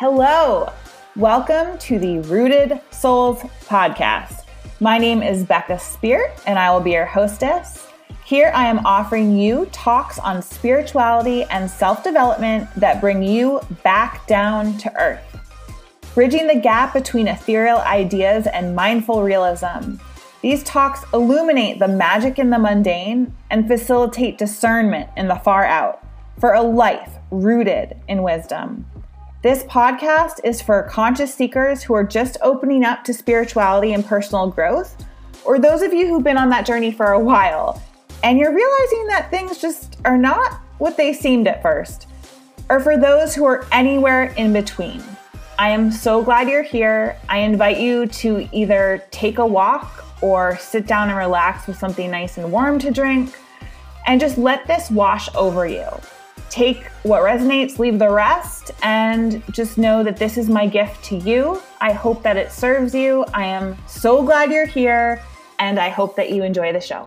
Hello, welcome to the Rooted Souls podcast. My name is Becca Speert, and I will be your hostess. Here I am offering you talks on spirituality and self development that bring you back down to earth. Bridging the gap between ethereal ideas and mindful realism. These talks illuminate the magic in the mundane and facilitate discernment in the far out for a life rooted in wisdom. This podcast is for conscious seekers who are just opening up to spirituality and personal growth, or those of you who've been on that journey for a while and you're realizing that things just are not what they seemed at first, or for those who are anywhere in between. I am so glad you're here. I invite you to either take a walk or sit down and relax with something nice and warm to drink and just let this wash over you take what resonates, leave the rest, and just know that this is my gift to you. I hope that it serves you. I am so glad you're here, and I hope that you enjoy the show.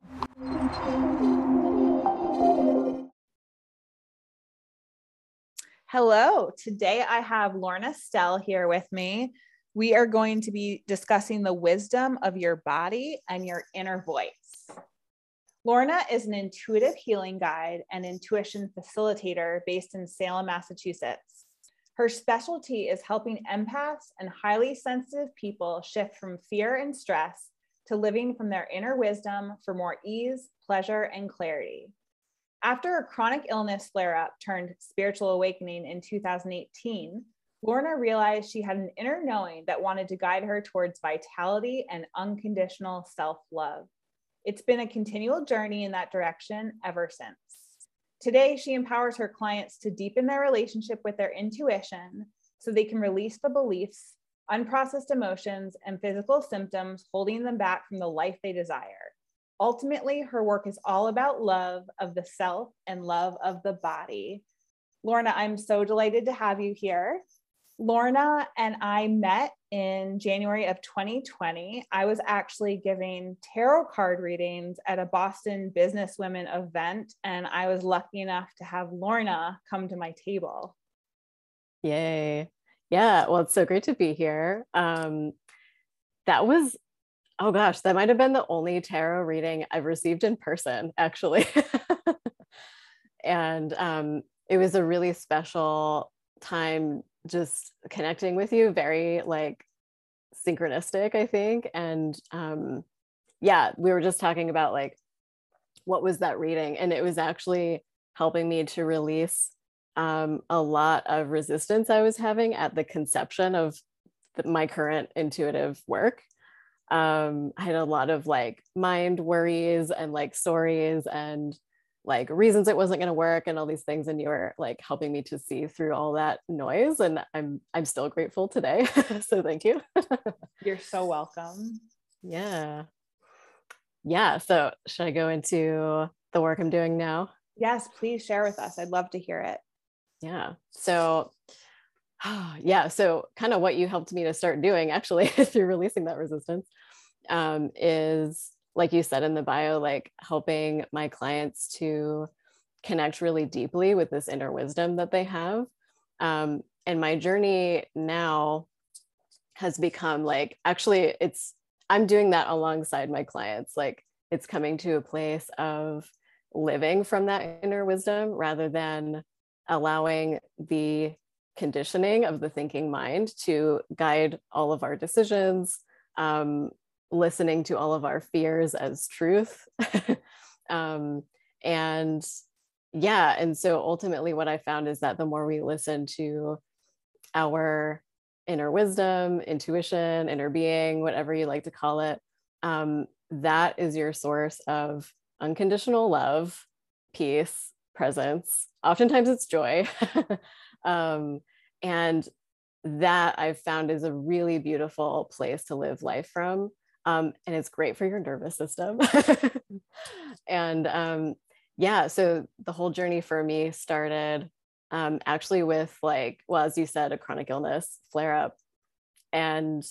Hello, today I have Lorna Stell here with me. We are going to be discussing the wisdom of your body and your inner voice. Lorna is an intuitive healing guide and intuition facilitator based in Salem, Massachusetts. Her specialty is helping empaths and highly sensitive people shift from fear and stress to living from their inner wisdom for more ease, pleasure, and clarity. After a chronic illness flare up turned spiritual awakening in 2018, Lorna realized she had an inner knowing that wanted to guide her towards vitality and unconditional self love. It's been a continual journey in that direction ever since. Today, she empowers her clients to deepen their relationship with their intuition so they can release the beliefs, unprocessed emotions, and physical symptoms holding them back from the life they desire. Ultimately, her work is all about love of the self and love of the body. Lorna, I'm so delighted to have you here. Lorna and I met in January of 2020. I was actually giving tarot card readings at a Boston businesswomen event, and I was lucky enough to have Lorna come to my table. Yay. Yeah. Well, it's so great to be here. Um, that was, oh gosh, that might have been the only tarot reading I've received in person, actually. and um, it was a really special time just connecting with you very like synchronistic i think. And um yeah we were just talking about like what was that reading? And it was actually helping me to release um, a lot of resistance i was having at the conception of the, my current intuitive work. Um, i had a lot of like mind worries and like stories and like reasons it wasn't going to work and all these things and you were like helping me to see through all that noise and i'm i'm still grateful today so thank you. You're so welcome. Yeah. Yeah so should i go into the work i'm doing now? Yes please share with us. I'd love to hear it. Yeah so yeah so kind of what you helped me to start doing actually through releasing that resistance um, is like you said in the bio, like helping my clients to connect really deeply with this inner wisdom that they have. Um, and my journey now has become like actually it's i'm doing that alongside my clients like it's coming to a place of living from that inner wisdom rather than allowing the conditioning of the thinking mind to guide all of our decisions um, listening to all of our fears as truth. um, and yeah, and so ultimately, what I found is that the more we listen to our inner wisdom, intuition, inner being, whatever you like to call it, um, that is your source of unconditional love, peace, presence. Oftentimes it's joy. um, and that I've found is a really beautiful place to live life from um, and it's great for your nervous system. and um, yeah, so the whole journey for me started um, actually with like, well, as you said, a chronic illness flare up. And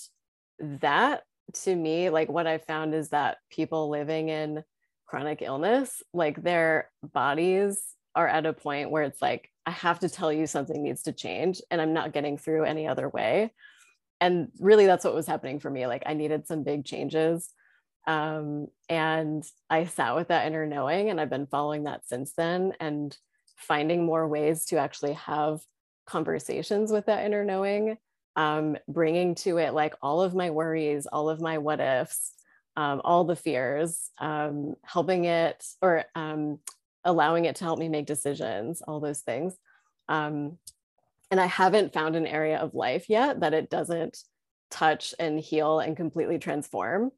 that to me, like what I found is that people living in chronic illness, like their bodies are at a point where it's like I have to tell you something needs to change and I'm not getting through any other way. And really, that's what was happening for me. Like, I needed some big changes. Um, and I sat with that inner knowing, and I've been following that since then and finding more ways to actually have conversations with that inner knowing, um, bringing to it like all of my worries, all of my what ifs, um, all the fears, um, helping it or um, allowing it to help me make decisions, all those things. And I haven't found an area of life yet that it doesn't touch and heal and completely transform.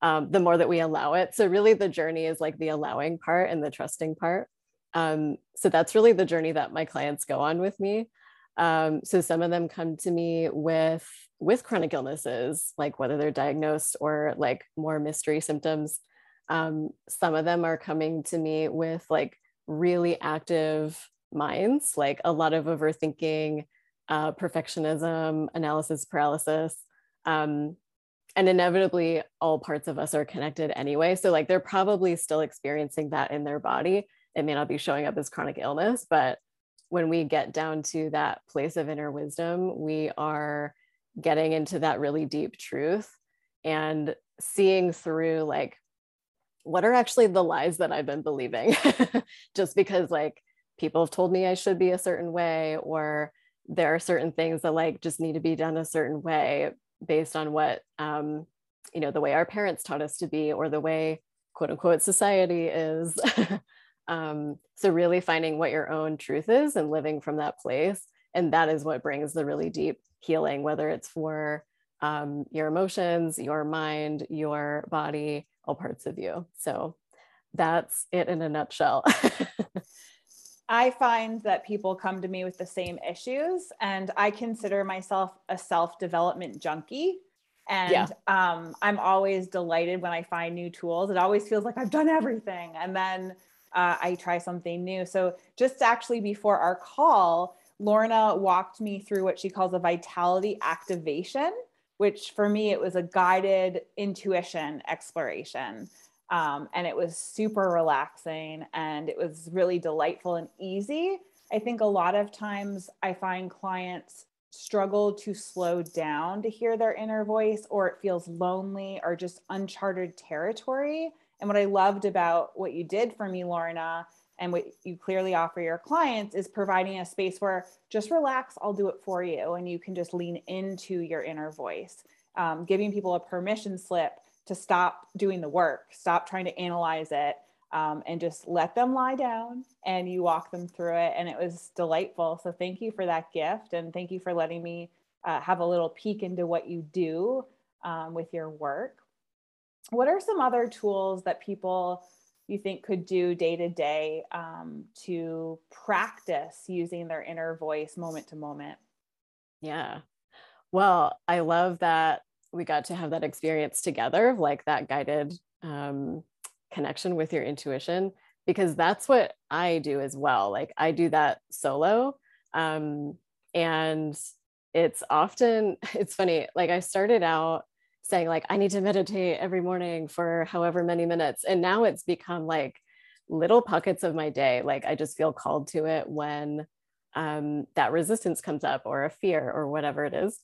Um, the more that we allow it. So, really, the journey is like the allowing part and the trusting part. Um, so, that's really the journey that my clients go on with me. Um, so, some of them come to me with with chronic illnesses, like whether they're diagnosed or like more mystery symptoms. Um, some of them are coming to me with like really active minds, like a lot of overthinking, uh, perfectionism, analysis paralysis. Um, and inevitably, all parts of us are connected anyway. So, like, they're probably still experiencing that in their body. It may not be showing up as chronic illness, but when we get down to that place of inner wisdom, we are getting into that really deep truth and seeing through like what are actually the lies that I've been believing just because like people have told me I should be a certain way or there are certain things that like just need to be done a certain way based on what um you know the way our parents taught us to be or the way quote unquote society is um so really finding what your own truth is and living from that place and that is what brings the really deep healing, whether it's for um, your emotions, your mind, your body, all parts of you. So that's it in a nutshell. I find that people come to me with the same issues, and I consider myself a self development junkie. And yeah. um, I'm always delighted when I find new tools. It always feels like I've done everything. And then uh, I try something new. So, just actually before our call, Lorna walked me through what she calls a vitality activation, which for me, it was a guided intuition exploration. Um, and it was super relaxing and it was really delightful and easy. I think a lot of times I find clients struggle to slow down to hear their inner voice, or it feels lonely or just uncharted territory. And what I loved about what you did for me, Lorna, and what you clearly offer your clients is providing a space where just relax i'll do it for you and you can just lean into your inner voice um, giving people a permission slip to stop doing the work stop trying to analyze it um, and just let them lie down and you walk them through it and it was delightful so thank you for that gift and thank you for letting me uh, have a little peek into what you do um, with your work what are some other tools that people you think could do day to day um, to practice using their inner voice moment to moment? Yeah. Well, I love that we got to have that experience together, like that guided um, connection with your intuition, because that's what I do as well. Like I do that solo. Um, and it's often, it's funny, like I started out saying like i need to meditate every morning for however many minutes and now it's become like little pockets of my day like i just feel called to it when um, that resistance comes up or a fear or whatever it is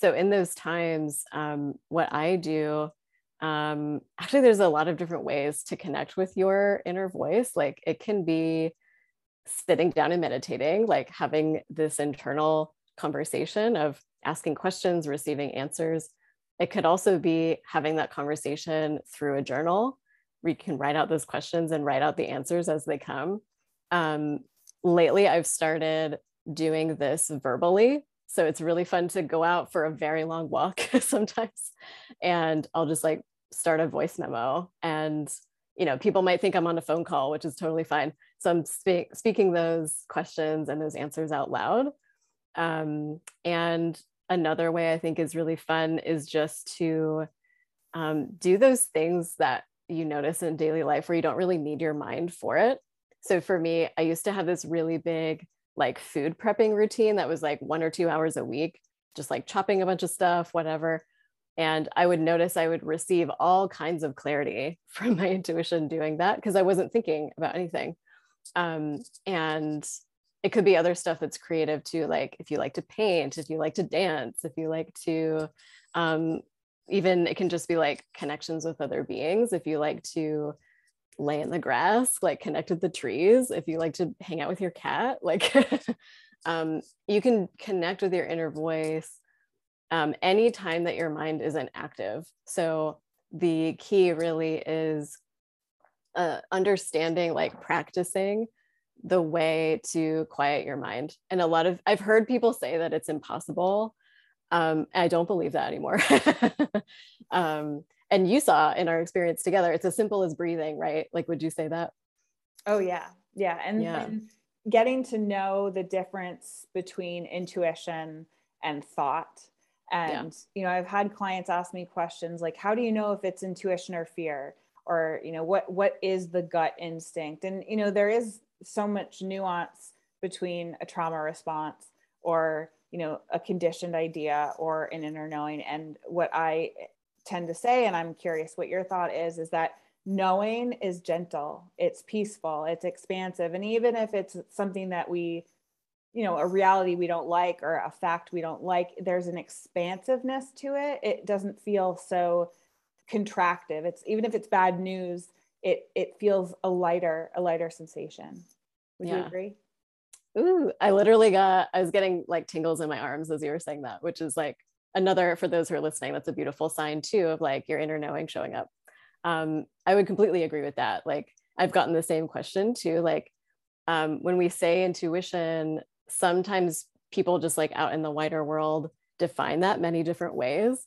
so in those times um, what i do um, actually there's a lot of different ways to connect with your inner voice like it can be sitting down and meditating like having this internal conversation of asking questions receiving answers it could also be having that conversation through a journal where you can write out those questions and write out the answers as they come. Um, lately, I've started doing this verbally. So it's really fun to go out for a very long walk sometimes. And I'll just like start a voice memo. And, you know, people might think I'm on a phone call, which is totally fine. So I'm spe- speaking those questions and those answers out loud. Um, and another way I think is really fun is just to um, do those things that you notice in daily life where you don't really need your mind for it. So for me, I used to have this really big like food prepping routine that was like one or two hours a week, just like chopping a bunch of stuff, whatever. And I would notice I would receive all kinds of clarity from my intuition doing that because I wasn't thinking about anything. Um, and it could be other stuff that's creative too like if you like to paint if you like to dance if you like to um, even it can just be like connections with other beings if you like to lay in the grass like connect with the trees if you like to hang out with your cat like um, you can connect with your inner voice um, anytime that your mind isn't active. So the key really is uh, understanding like practicing the way to quiet your mind. And a lot of i've heard people say that it's impossible. Um, i don't believe that anymore. Um, and you saw in our experience together it's as simple as breathing right? Like would you say that? Oh yeah. Yeah. And, yeah. and getting to know the difference between intuition and thought. And yeah. you know i've had clients ask me questions like how do you know if it's intuition or fear? Or you know what what is the gut instinct? And you know there is so much nuance between a trauma response or you know a conditioned idea or an inner knowing. And what i tend to say and i'm curious what your thought is is that knowing is gentle it's peaceful it's expansive and even if it's something that we you know a reality we don't like or a fact we don't like there's an expansiveness to it. It doesn't feel so contractive. It's even if it's bad news it it feels a lighter a lighter sensation. Would yeah. you agree? Ooh, I literally got, I was getting like tingles in my arms as you were saying that, which is like another, for those who are listening, that's a beautiful sign too of like your inner knowing showing up. Um, I would completely agree with that. Like I've gotten the same question too. Like um, when we say intuition, sometimes people just like out in the wider world define that many different ways.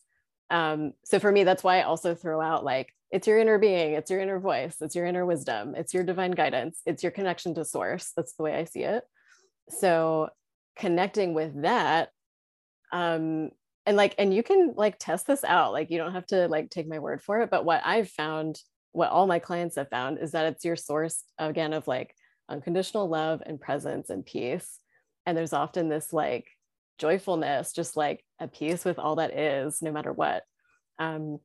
Um, so for me, that's why I also throw out like it's your inner being, it's your inner voice, it's your inner wisdom, it's your divine guidance, it's your connection to source. That's the way I see it so connecting with that um and like and you can like test this out like you don't have to like take my word for it but what i've found what all my clients have found is that it's your source again of like unconditional love and presence and peace and there's often this like joyfulness just like a peace with all that is no matter what um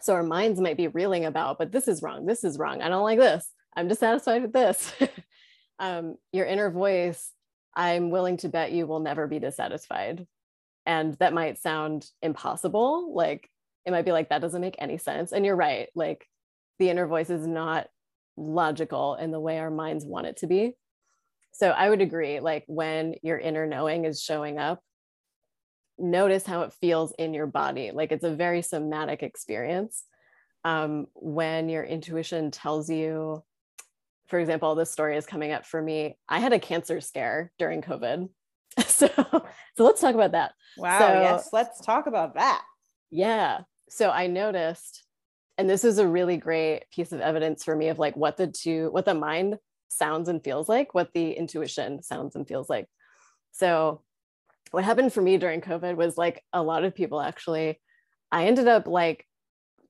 so our minds might be reeling about but this is wrong this is wrong i don't like this i'm dissatisfied with this um your inner voice I'm willing to bet you will never be dissatisfied. And that might sound impossible. Like it might be like, that doesn't make any sense. And you're right. Like the inner voice is not logical in the way our minds want it to be. So I would agree. Like when your inner knowing is showing up, notice how it feels in your body. Like it's a very somatic experience. Um, when your intuition tells you, for example, this story is coming up for me. I had a cancer scare during COVID. So, so let's talk about that. Wow. So, yes. Let's talk about that. Yeah. So I noticed, and this is a really great piece of evidence for me of like what the two, what the mind sounds and feels like, what the intuition sounds and feels like. So what happened for me during COVID was like a lot of people actually, I ended up like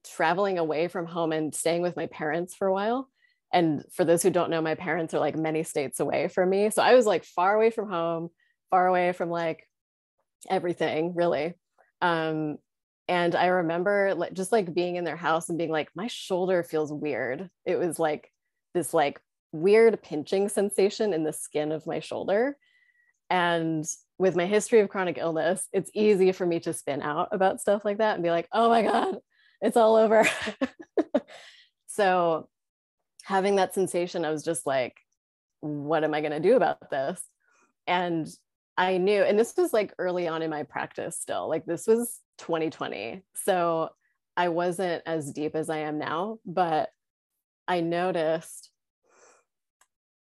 traveling away from home and staying with my parents for a while and for those who don't know my parents are like many states away from me so i was like far away from home far away from like everything really. Um and i remember like just like being in their house and being like my shoulder feels weird. It was like this like weird pinching sensation in the skin of my shoulder. And with my history of chronic illness it's easy for me to spin out about stuff like that and be like oh my god it's all over. So having that sensation, I was just like, what am I going to do about this? And I knew, and this was like early on in my practice still, like this was 2020. So I wasn't as deep as I am now, but I noticed.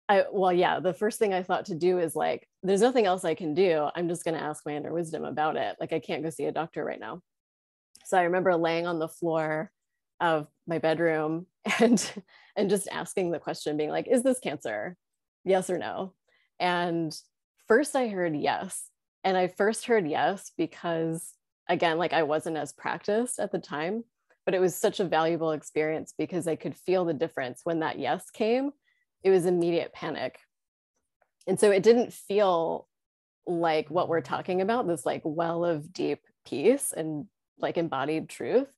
I, well, yeah, the first thing I thought to do is like, there's nothing else I can do. I'm just going to ask my inner wisdom about it. Like, I can't go see a doctor right now. So I remember laying on the floor of my bedroom and and just asking the question being like is this cancer yes or no and first i heard yes and i first heard yes because again like i wasn't as practiced at the time but it was such a valuable experience because i could feel the difference when that yes came it was immediate panic and so it didn't feel like what we're talking about this like well of deep peace and like embodied truth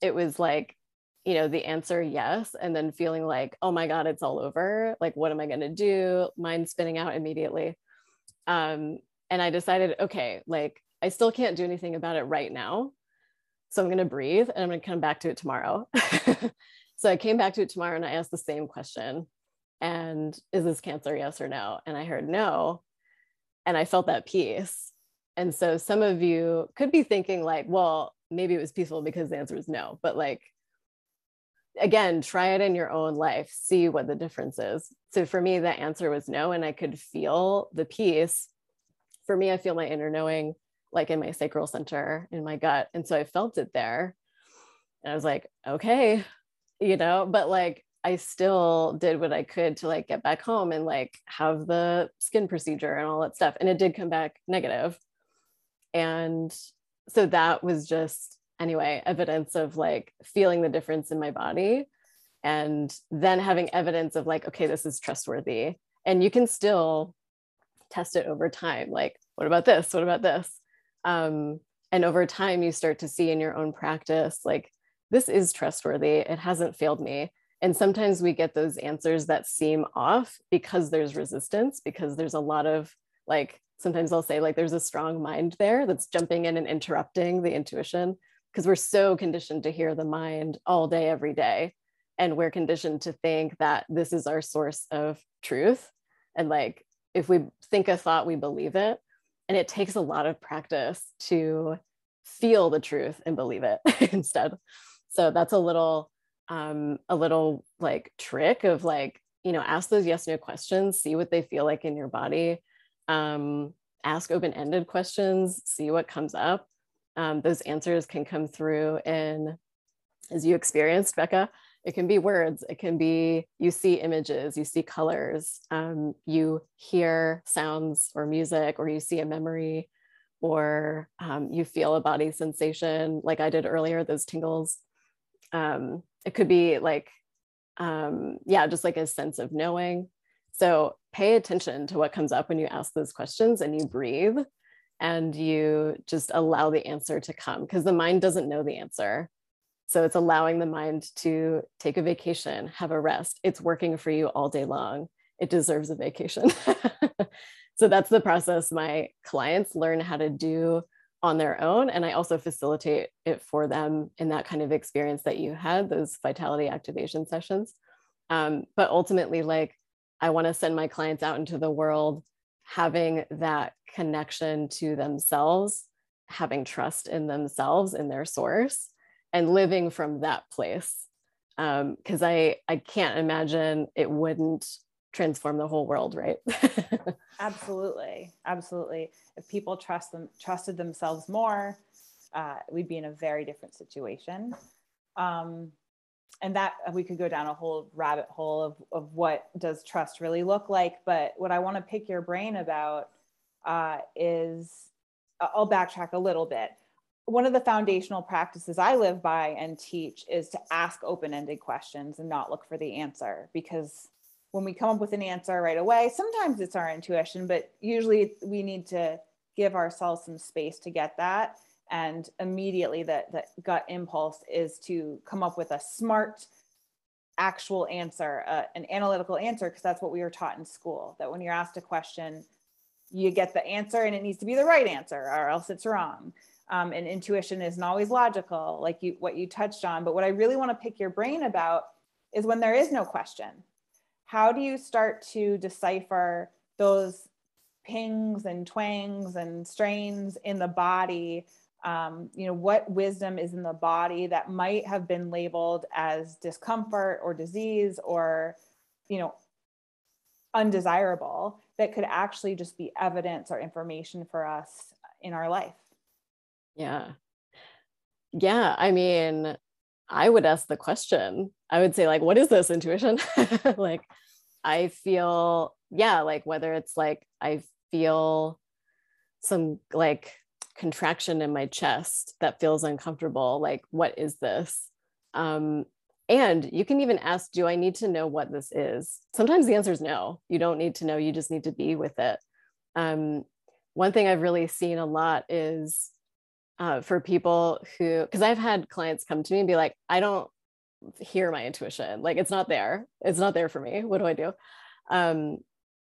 it was like you know, the answer yes, and then feeling like, oh my God, it's all over. Like, what am I going to do? Mind spinning out immediately. Um, and I decided, okay, like, I still can't do anything about it right now. So I'm going to breathe and I'm going to come back to it tomorrow. so I came back to it tomorrow and I asked the same question. And is this cancer, yes or no? And I heard no. And I felt that peace. And so some of you could be thinking, like, well, maybe it was peaceful because the answer is no. But like, again, try it in your own life, see what the difference is. So for me, the answer was no. And I could feel the peace. For me, I feel my inner knowing like in my sacral center in my gut. And so I felt it there. And I was like, okay, you know, but like I still did what I could to like get back home and like have the skin procedure and all that stuff. And it did come back negative. And so that was just, anyway, evidence of like feeling the difference in my body and then having evidence of like, okay, this is trustworthy. And you can still test it over time. Like, what about this? What about this? Um, and over time, you start to see in your own practice, like, this is trustworthy. It hasn't failed me. And sometimes we get those answers that seem off because there's resistance, because there's a lot of like, sometimes I'll say, like, there's a strong mind there that's jumping in and interrupting the intuition because we're so conditioned to hear the mind all day, every day. And we're conditioned to think that this is our source of truth. And like, if we think a thought, we believe it and it takes a lot of practice to feel the truth and believe it instead so that's a little um a little like trick of like you know ask those yes no questions see what they feel like in your body um ask open-ended questions see what comes up um, those answers can come through in as you experienced becca it can be words it can be you see images you see colors um, you hear sounds or music or you see a memory or um, you feel a body sensation like i did earlier those tingles. Um, it could be like um, yeah just like a sense of knowing. So pay attention to what comes up when you ask those questions and you breathe and you just allow the answer to come because the mind doesn't know the answer so it's allowing the mind to take a vacation, have a rest. It's working for you all day long. It deserves a vacation. so that's the process my clients learn how to do on their own. And I also facilitate it for them in that kind of experience that you had, those vitality activation sessions. Um, but ultimately, like, I want to send my clients out into the world having that connection to themselves, having trust in themselves, in their source, and living from that place because um, I I can't imagine it wouldn't transform the whole world, right? absolutely, absolutely. If people trust them trusted themselves more, uh, we'd be in a very different situation. Um, and that we could go down a whole rabbit hole of, of what does trust really look like. But what I want to pick your brain about uh, is I'll backtrack a little bit one of the foundational practices I live by and teach is to ask open ended questions and not look for the answer because when we come up with an answer right away, sometimes it's our intuition, but usually we need to give ourselves some space to get that. And immediately, that the gut impulse is to come up with a smart, actual answer, uh, an analytical answer, because that's what we were taught in school. That when you're asked a question, you get the answer and it needs to be the right answer, or else it's wrong um, and intuition isn't always logical like you what you touched on but what i really want to pick your brain about is when there is no question how do you start to decipher those pings and twangs and strains in the body um, you know what wisdom is in the body that might have been labeled as discomfort or disease or you know undesirable that could actually just be evidence or information for us in our life yeah. Yeah. I mean, I would ask the question. I would say, like, what is this intuition? like, I feel, yeah, like whether it's like I feel some like contraction in my chest that feels uncomfortable. Like, what is this? Um, and you can even ask, do I need to know what this is? Sometimes the answer is no. You don't need to know. You just need to be with it. Um, one thing I've really seen a lot is uh, for people who, because I've had clients come to me and be like, I don't, hear my intuition. Like it's not there. It's not there for me. What do I do? Um,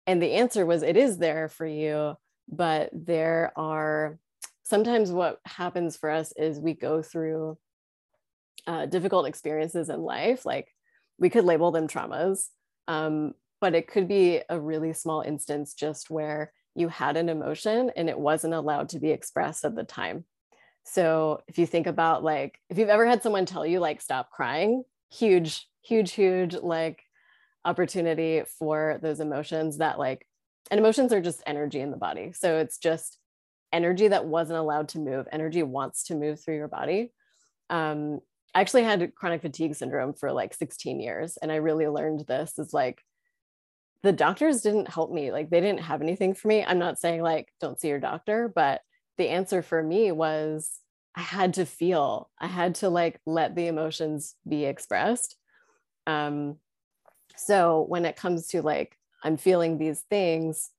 and the answer was it is there for you, but there are sometimes what happens for us is we go through uh, difficult experiences in life. Like we could label them traumas, um, but it could be a really small instance just where you had an emotion and it wasn't allowed to be expressed at the time. So if you think about like, if you've ever had someone tell you, like, stop crying, huge, huge, huge, like, opportunity for those emotions that, like, and emotions are just energy in the body. So it's just energy that wasn't allowed to move. Energy wants to move through your body. Um, I actually had chronic fatigue syndrome for like 16 years. And I really learned this is like, the doctors didn't help me. Like, they didn't have anything for me. I'm not saying like, don't see your doctor, but the answer for me was I had to feel, I had to like let the emotions be expressed. Um, so when it comes to like, I'm feeling these things,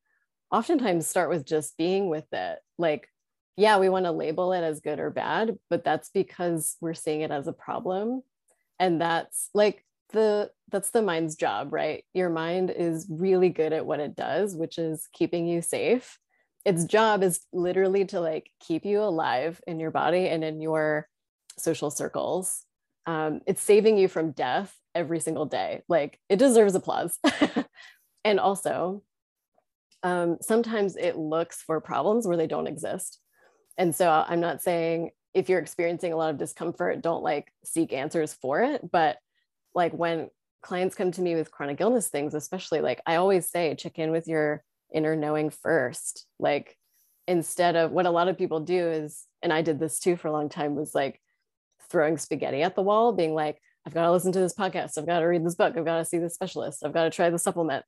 oftentimes start with just being with it. Like, yeah, we want to label it as good or bad, but that's because we're seeing it as a problem. And that's like the that's the mind's job, right? Your mind is really good at what it does, which is keeping you safe its job is literally to like keep you alive in your body and in your social circles. Um, it's saving you from death every single day. Like it deserves applause. and also, um, sometimes it looks for problems where they don't exist. And so I'm not saying if you're experiencing a lot of discomfort, don't like seek answers for it. But like when clients come to me with chronic illness things, especially like I always say, check in with your inner knowing first. Like instead of what a lot of people do is and i did this too for a long time was like throwing spaghetti at the wall being like i've got to listen to this podcast. I've got to read this book. I've got to see this specialist. I've got to try the supplement.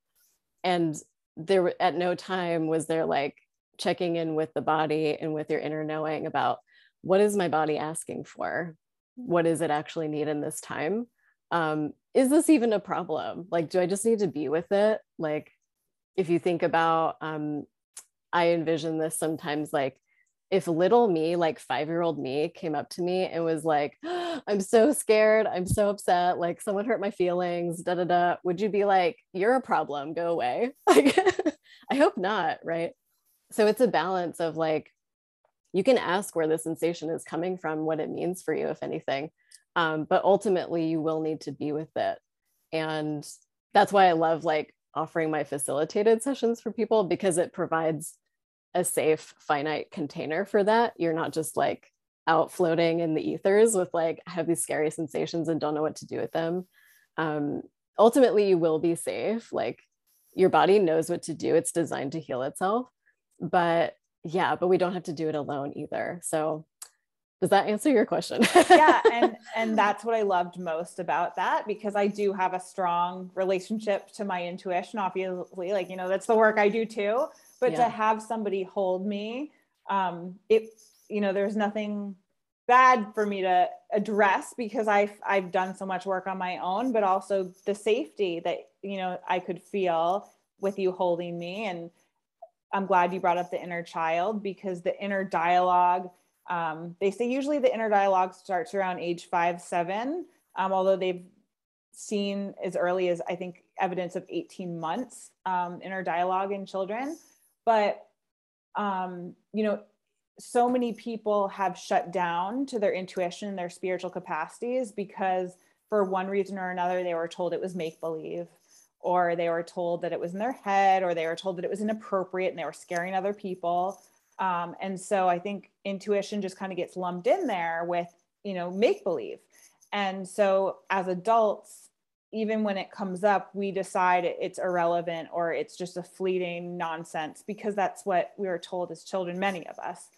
And there at no time was there like checking in with the body and with your inner knowing about what is my body asking for? What does it actually need in this time? Um, is this even a problem? Like do i just need to be with it? Like if you think about um, i envision this sometimes like if little me like five year old me came up to me and was like i'm so scared i'm so upset like someone hurt my feelings da da da would you be like you're a problem go away. Like i hope not right? So it's a balance of like you can ask where the sensation is coming from what it means for you if anything um, but ultimately you will need to be with it. And that's why i love like offering my facilitated sessions for people because it provides a safe finite container for that. You're not just like out floating in the ethers with like I have these scary sensations and don't know what to do with them. Um, ultimately you will be safe. Like your body knows what to do. It's designed to heal itself. But yeah but we don't have to do it alone either. So does that answer your question? Yeah and and that's what i loved most about that because i do have a strong relationship to my intuition obviously. Like you know that's the work i do too but yeah. to have somebody hold me um it you know there's nothing bad for me to address because I've I've done so much work on my own, but also the safety that you know I could feel with you holding me. And I'm glad you brought up the inner child because the inner dialogue um, they say usually the inner dialogue starts around age five, seven, um, although they've seen as early as I think evidence of 18 months um, inner dialogue in children. But, um, you know, so many people have shut down to their intuition, their spiritual capacities, because for one reason or another, they were told it was make believe, or they were told that it was in their head, or they were told that it was inappropriate and they were scaring other people. Um, and so I think intuition just kind of gets lumped in there with, you know, make believe. And so as adults, even when it comes up, we decide it's irrelevant or it's just a fleeting nonsense because that's what we were told as children, many of us.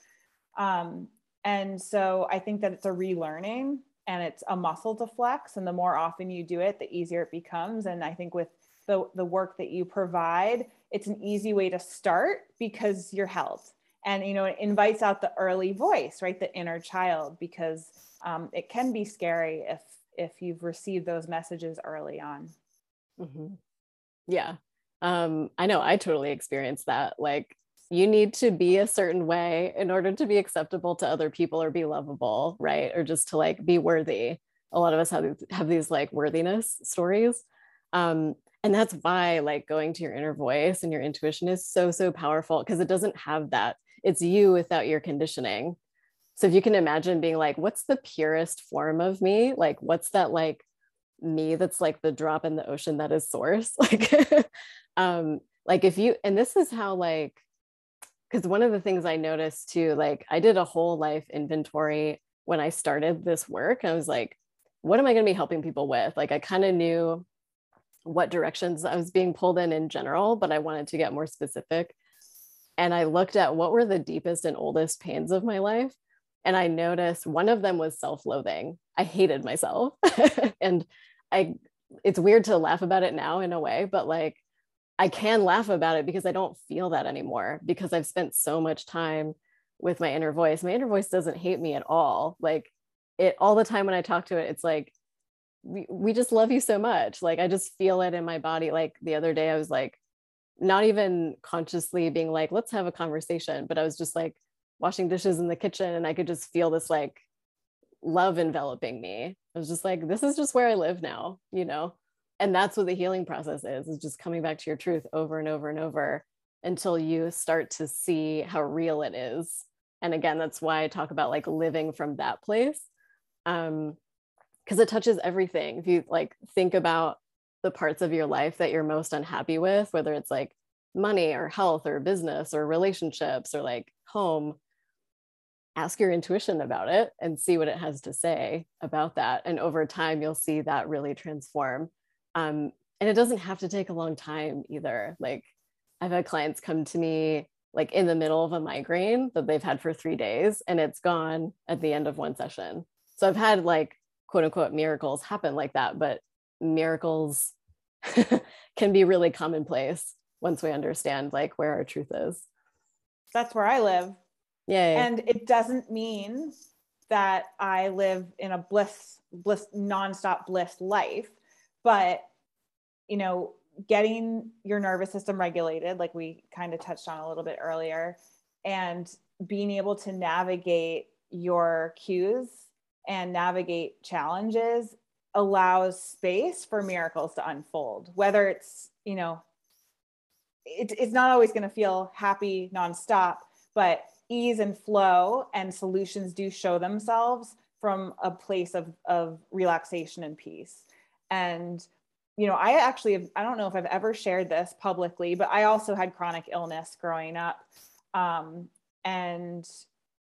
Um, and so I think that it's a relearning and it's a muscle to flex. And the more often you do it, the easier it becomes. And I think with the, the work that you provide, it's an easy way to start because you're held and you know it invites out the early voice right the inner child because um, it can be scary if if you've received those messages early on. Mm-hmm. yeah. Um, i know i totally experienced that. Like you need to be a certain way in order to be acceptable to other people or be lovable right? Or just to like be worthy. A lot of us have, have these like worthiness stories. Um, and that's why like going to your inner voice and your intuition is so so powerful because it doesn't have that. It's you without your conditioning so if you can imagine being like what's the purest form of me like what's that like me that's like the drop in the ocean that is source like um like if you and this is how like because one of the things i noticed too like i did a whole life inventory when i started this work i was like what am i going to be helping people with like i kind of knew what directions I was being pulled in in general, but I wanted to get more specific. And I looked at what were the deepest and oldest pains of my life. And I noticed one of them was self loathing. I hated myself. and I, it's weird to laugh about it now in a way, but like I can laugh about it because I don't feel that anymore because I've spent so much time with my inner voice. My inner voice doesn't hate me at all. Like it all the time when I talk to it, it's like, we, we just love you so much like i just feel it in my body like the other day i was like not even consciously being like let's have a conversation but i was just like washing dishes in the kitchen and i could just feel this like love enveloping me. I was just like this is just where i live now you know? And that's what the healing process is is just coming back to your truth over and over and over until you start to see how real it is. And again that's why i talk about like living from that place um because it touches everything. If you like think about the parts of your life that you're most unhappy with, whether it's like money or health or business or relationships or like home, ask your intuition about it and see what it has to say about that. And over time, you'll see that really transform. Um, and it doesn't have to take a long time either. Like I've had clients come to me like in the middle of a migraine that they've had for three days and it's gone at the end of one session. So I've had like quote unquote miracles happen like that, but miracles can be really commonplace once we understand like where our truth is. That's where I live. Yeah. And it doesn't mean that I live in a bliss, bliss, nonstop bliss life, but you know, getting your nervous system regulated, like we kind of touched on a little bit earlier, and being able to navigate your cues and navigate challenges allows space for miracles to unfold whether it's you know it, it's not always going to feel happy nonstop but ease and flow and solutions do show themselves from a place of, of relaxation and peace. And you know i actually have, i don't know if i've ever shared this publicly but i also had chronic illness growing up. Um, and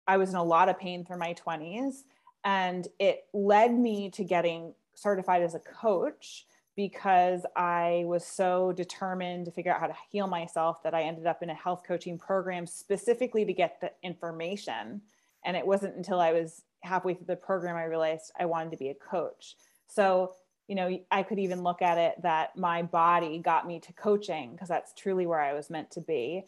i was in a lot of pain through my 20s and it led me to getting certified as a coach because I was so determined to figure out how to heal myself that I ended up in a health coaching program specifically to get the information. And it wasn't until I was halfway through the program I realized I wanted to be a coach. So, you know, I could even look at it that my body got me to coaching because that's truly where I was meant to be.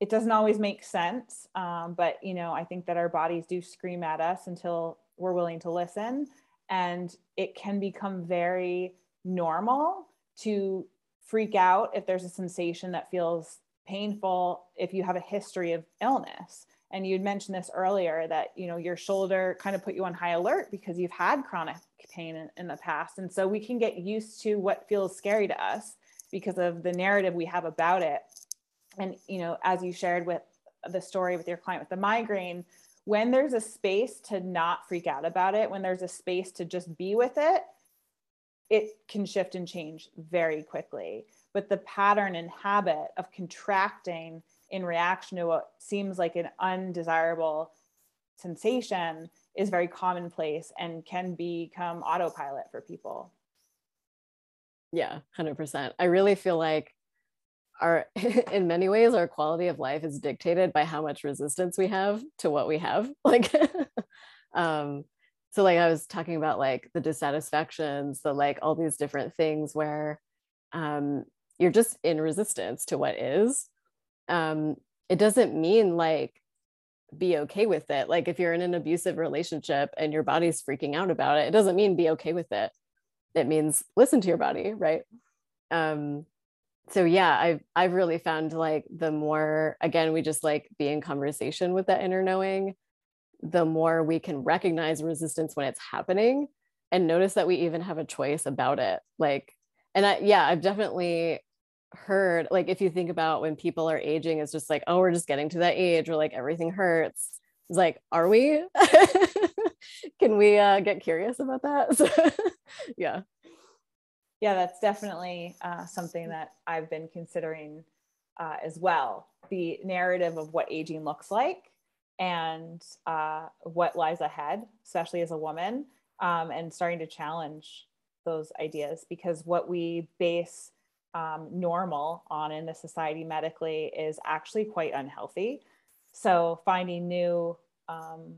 It doesn't always make sense, um, but you know, I think that our bodies do scream at us until we're willing to listen and it can become very normal to freak out if there's a sensation that feels painful if you have a history of illness. And you'd mentioned this earlier that you know your shoulder kind of put you on high alert because you've had chronic pain in, in, the past. And so we can get used to what feels scary to us because of the narrative we have about it. And you know as you shared with the story with your client with the migraine when there's a space to not freak out about it, when there's a space to just be with it, it can shift and change very quickly. But the pattern and habit of contracting in reaction to what seems like an undesirable sensation is very commonplace and can become autopilot for people. Yeah, 100%. I really feel like our in many ways our quality of life is dictated by how much resistance we have to what we have like um so like i was talking about like the dissatisfactions the like all these different things where um you're just in resistance to what is. Um it doesn't mean like be okay with it. Like if you're in an abusive relationship and your body's freaking out about it it doesn't mean be okay with it. It means listen to your body right? Um so yeah i've i've really found like the more again we just like be in conversation with that inner knowing the more we can recognize resistance when it's happening and notice that we even have a choice about it. Like and I, yeah i've definitely heard like if you think about when people are aging it's just like oh we're just getting to that age or like everything hurts. It's like are we? Can we uh, get curious about that? So, yeah. Yeah that's definitely uh, something that i've been considering uh, as well the narrative of what aging looks like and uh, what lies ahead especially as a woman um, and starting to challenge those ideas because what we base um, normal on in the society medically is actually quite unhealthy. So finding new um,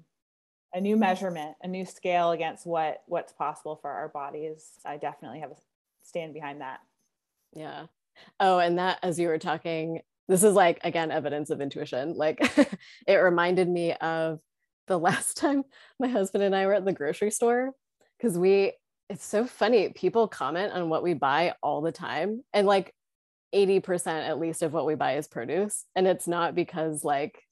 a new measurement, a new scale against what what's possible for our bodies, I definitely have a stand behind that. Yeah. Oh, and that as you were talking, this is like again evidence of intuition. Like it reminded me of the last time my husband and I were at the grocery store because we it's so funny. People comment on what we buy all the time. And like 80% at least of what we buy is produce. And it's not because like,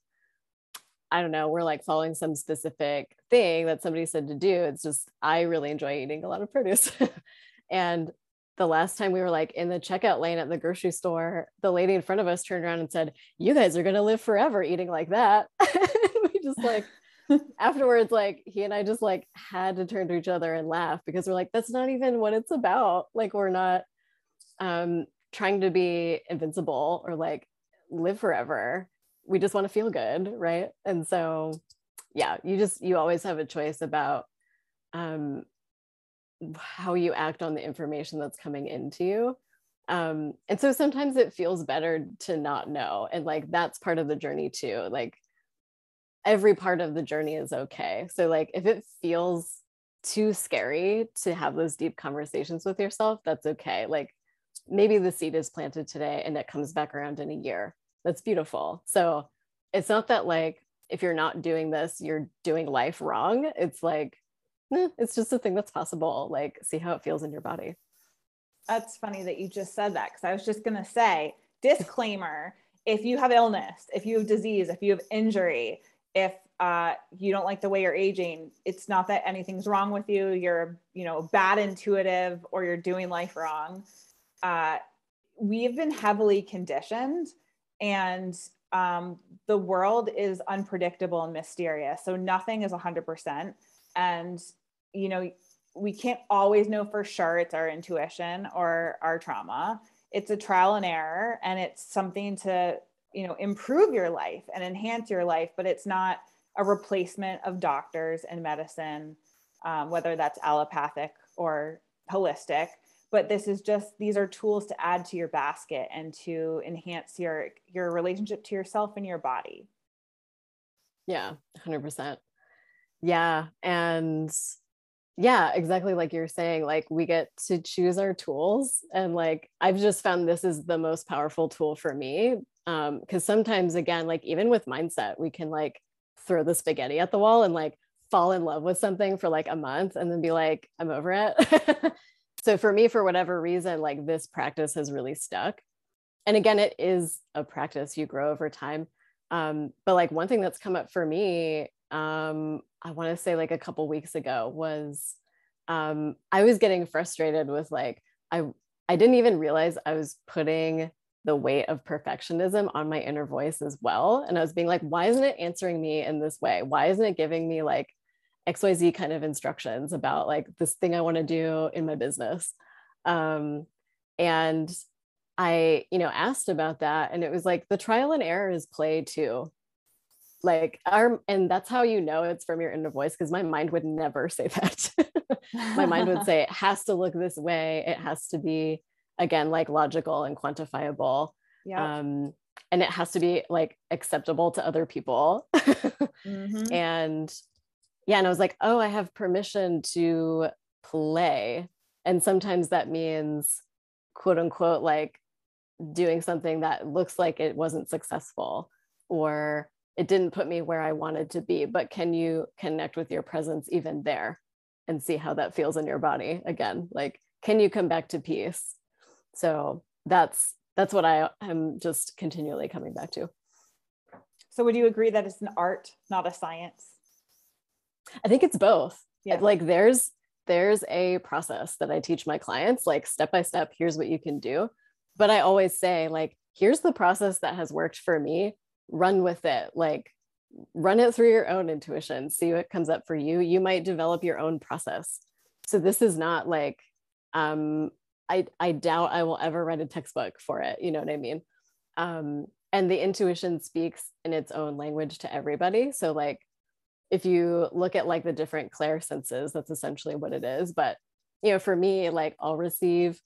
I don't know, we're like following some specific thing that somebody said to do. It's just, I really enjoy eating a lot of produce. and the last time we were like in the checkout lane at the grocery store, the lady in front of us turned around and said, You guys are going to live forever eating like that. we just like, afterwards like he and i just like had to turn to each other and laugh because we're like that's not even what it's about. Like we're not um trying to be invincible or like live forever. We just want to feel good right? And so yeah you just you always have a choice about um how you act on the information that's coming into you um and so sometimes it feels better to not know and like that's part of the journey too like every part of the journey is okay. So, like, if it feels too scary to have those deep conversations with yourself, that's okay. Like, maybe the seed is planted today and it comes back around in a year. That's beautiful. So, it's not that, like, if you're not doing this, you're doing life wrong. It's like, eh, it's just a thing that's possible. Like, see how it feels in your body. That's funny that you just said that because I was just going to say, disclaimer if you have illness, if you have disease, if you have injury, if uh, you don't like the way you're aging, it's not that anything's wrong with you. You're, you know, bad intuitive or you're doing life wrong. Uh, we've been heavily conditioned and um, the world is unpredictable and mysterious. So nothing is 100%. And, you know, we can't always know for sure it's our intuition or our trauma. It's a trial and error, and it's something to you know improve your life and enhance your life but it's not a replacement of doctors and medicine um, whether that's allopathic or holistic. But this is just these are tools to add to your basket and to enhance your your relationship to yourself and your body. Yeah 100% yeah and yeah exactly like you're saying like we get to choose our tools and like i've just found this is the most powerful tool for me um because sometimes again like even with mindset we can like throw the spaghetti at the wall and like fall in love with something for like a month and then be like i'm over it. So for me for whatever reason like this practice has really stuck. And again it is a practice you grow over time um but like one thing that's come up for me um i want to say like a couple weeks ago was um i was getting frustrated with like i i didn't even realize i was putting the weight of perfectionism on my inner voice as well. And I was being like, why isn't it answering me in this way? Why isn't it giving me like XYZ kind of instructions about like this thing I want to do in my business? Um, and I, you know, asked about that. And it was like the trial and error is play too. Like our, and that's how you know it's from your inner voice because my mind would never say that. my mind would say it has to look this way. It has to be again like logical and quantifiable yeah um and it has to be like acceptable to other people mm-hmm. and yeah and i was like oh i have permission to play and sometimes that means quote unquote like doing something that looks like it wasn't successful or it didn't put me where i wanted to be but can you connect with your presence even there and see how that feels in your body again like can you come back to peace so that's that's what I am just continually coming back to. So would you agree that it's an art, not a science? I think it's both. Yeah. Like there's there's a process that I teach my clients, like step by step, here's what you can do. But I always say, like, here's the process that has worked for me. Run with it. Like, run it through your own intuition, see what comes up for you. You might develop your own process. So this is not like, um, I, I doubt I will ever write a textbook for it. You know what I mean? Um, and the intuition speaks in its own language to everybody. So like, if you look at like the different clair senses, that's essentially what it is. But you know, for me, like I'll receive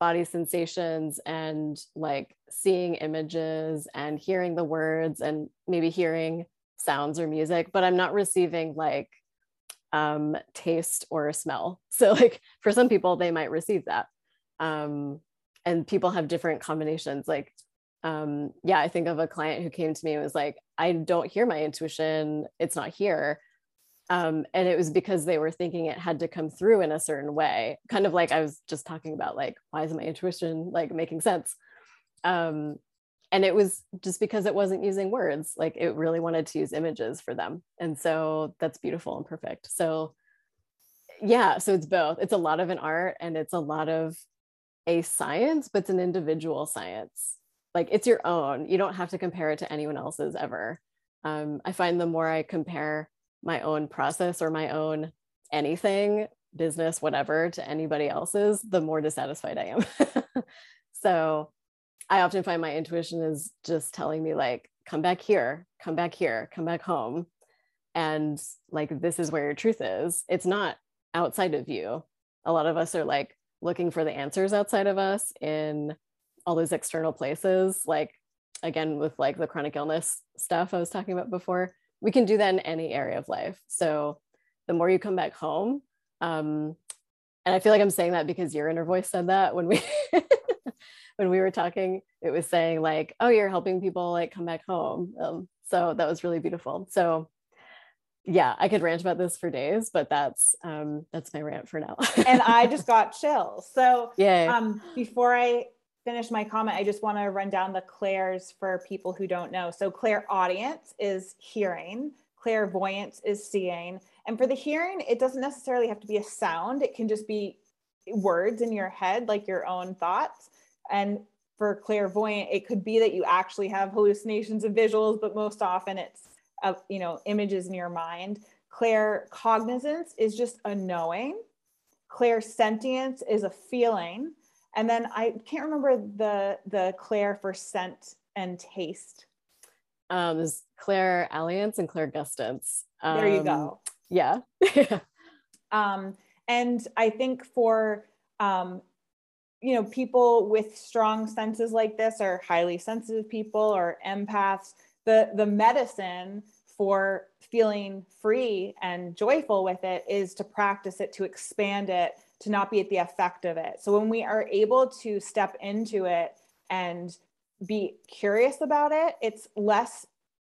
body sensations and like seeing images and hearing the words and maybe hearing sounds or music, but I'm not receiving like um, taste or smell. So, like for some people, they might receive that. Um, and people have different combinations. Like, um, yeah, I think of a client who came to me and was like, I don't hear my intuition, it's not here. Um, and it was because they were thinking it had to come through in a certain way, kind of like I was just talking about, like, why is my intuition like making sense? Um, and it was just because it wasn't using words like it really wanted to use images for them. And so that's beautiful and perfect. So yeah so it's both. It's a lot of an art and it's a lot of a science but it's an individual science. Like it's your own. You don't have to compare it to anyone else's ever. Um, i find the more i compare my own process or my own anything business whatever to anybody else's the more dissatisfied i am so I often find my intuition is just telling me like, come back here, come back here, come back home. And like, this is where your truth is. It's not outside of you. A lot of us are like looking for the answers outside of us in all those external places. Like, again, with like the chronic illness stuff I was talking about before, we can do that in any area of life. So the more you come back home, um, and I feel like I'm saying that because your inner voice said that when we when we were talking, it was saying like, "Oh, you're helping people like come back home." Um, so that was really beautiful. So yeah, I could rant about this for days, but that's um, that's my rant for now. and I just got chills. So yeah. Um, before I finish my comment, I just want to run down the clairs for people who don't know. So clairaudience is hearing, clairvoyance is seeing, and for the hearing, it doesn't necessarily have to be a sound. It can just be words in your head, like your own thoughts. And for clairvoyant, it could be that you actually have hallucinations of visuals, but most often it's uh, you know images in your mind. Claircognizance is just a knowing. Clairsentience is a feeling. And then I can't remember the the Claire for scent and taste. Um, there's clairalience and clairgustance. Um, there you go. Um, yeah. um, and I think for um, you know, people with strong senses like this are highly sensitive people or empaths. The the medicine for feeling free and joyful with it is to practice it, to expand it, to not be at the effect of it. So when we are able to step into it and be curious about it, it's less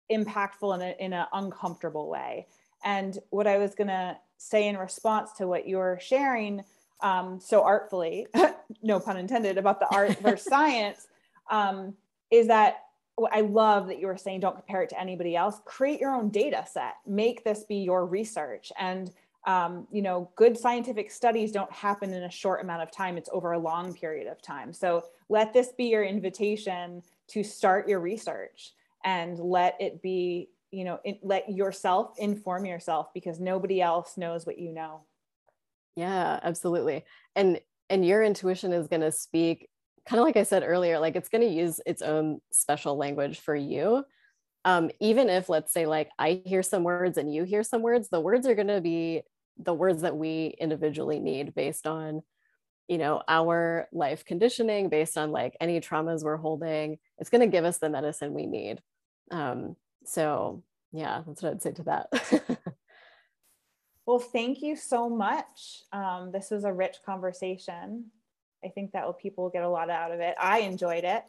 impactful in, a, in an uncomfortable way. And what I was going to say in response to what you're sharing um, so artfully, no pun intended, about the art versus science, um, is that I love that you were saying don't compare it to anybody else. Create your own data set. Make this be your research. And um, you know, good scientific studies don't happen in a short amount of time. It's over a long period of time. So let this be your invitation to start your research and let it be, you know, it, let yourself inform yourself because nobody else knows what you know. Yeah, absolutely. And and your intuition is going to speak kind of like I said earlier, like it's going to use its own special language for you. Um, even if let's say like I hear some words and you hear some words, the words are going to be the words that we individually need based on you know our life conditioning based on like any traumas we're holding it's going to give us the medicine we need um so yeah that's what i'd say to that Well, thank you so much. Um, this was a rich conversation. I think that people will get a lot out of it. I enjoyed it.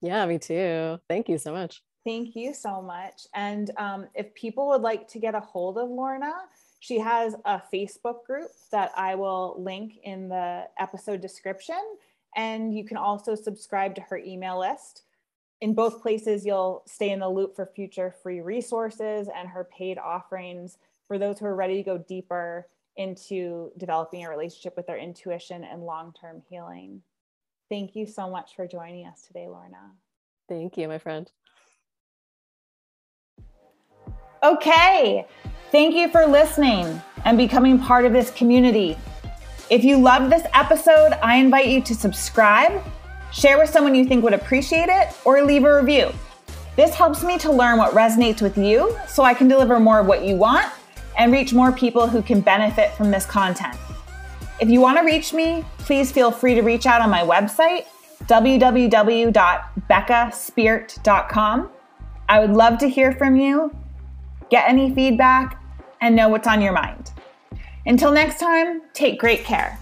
Yeah, me too. Thank you so much. Thank you so much. And um, if people would like to get a hold of Lorna, she has a Facebook group that I will link in the episode description. And you can also subscribe to her email list. In both places, you'll stay in the loop for future free resources and her paid offerings for those who are ready to go deeper into developing a relationship with their intuition and long term healing. Thank you so much for joining us today, Lorna. Thank you, my friend. Okay. Thank you for listening and becoming part of this community. If you loved this episode, I invite you to subscribe, share with someone you think would appreciate it, or leave a review. This helps me to learn what resonates with you so I can deliver more of what you want and reach more people who can benefit from this content. If you want to reach me, please feel free to reach out on my website, www.beccaspeert.com. I would love to hear from you, get any feedback, and know what's on your mind. Until next time, take great care.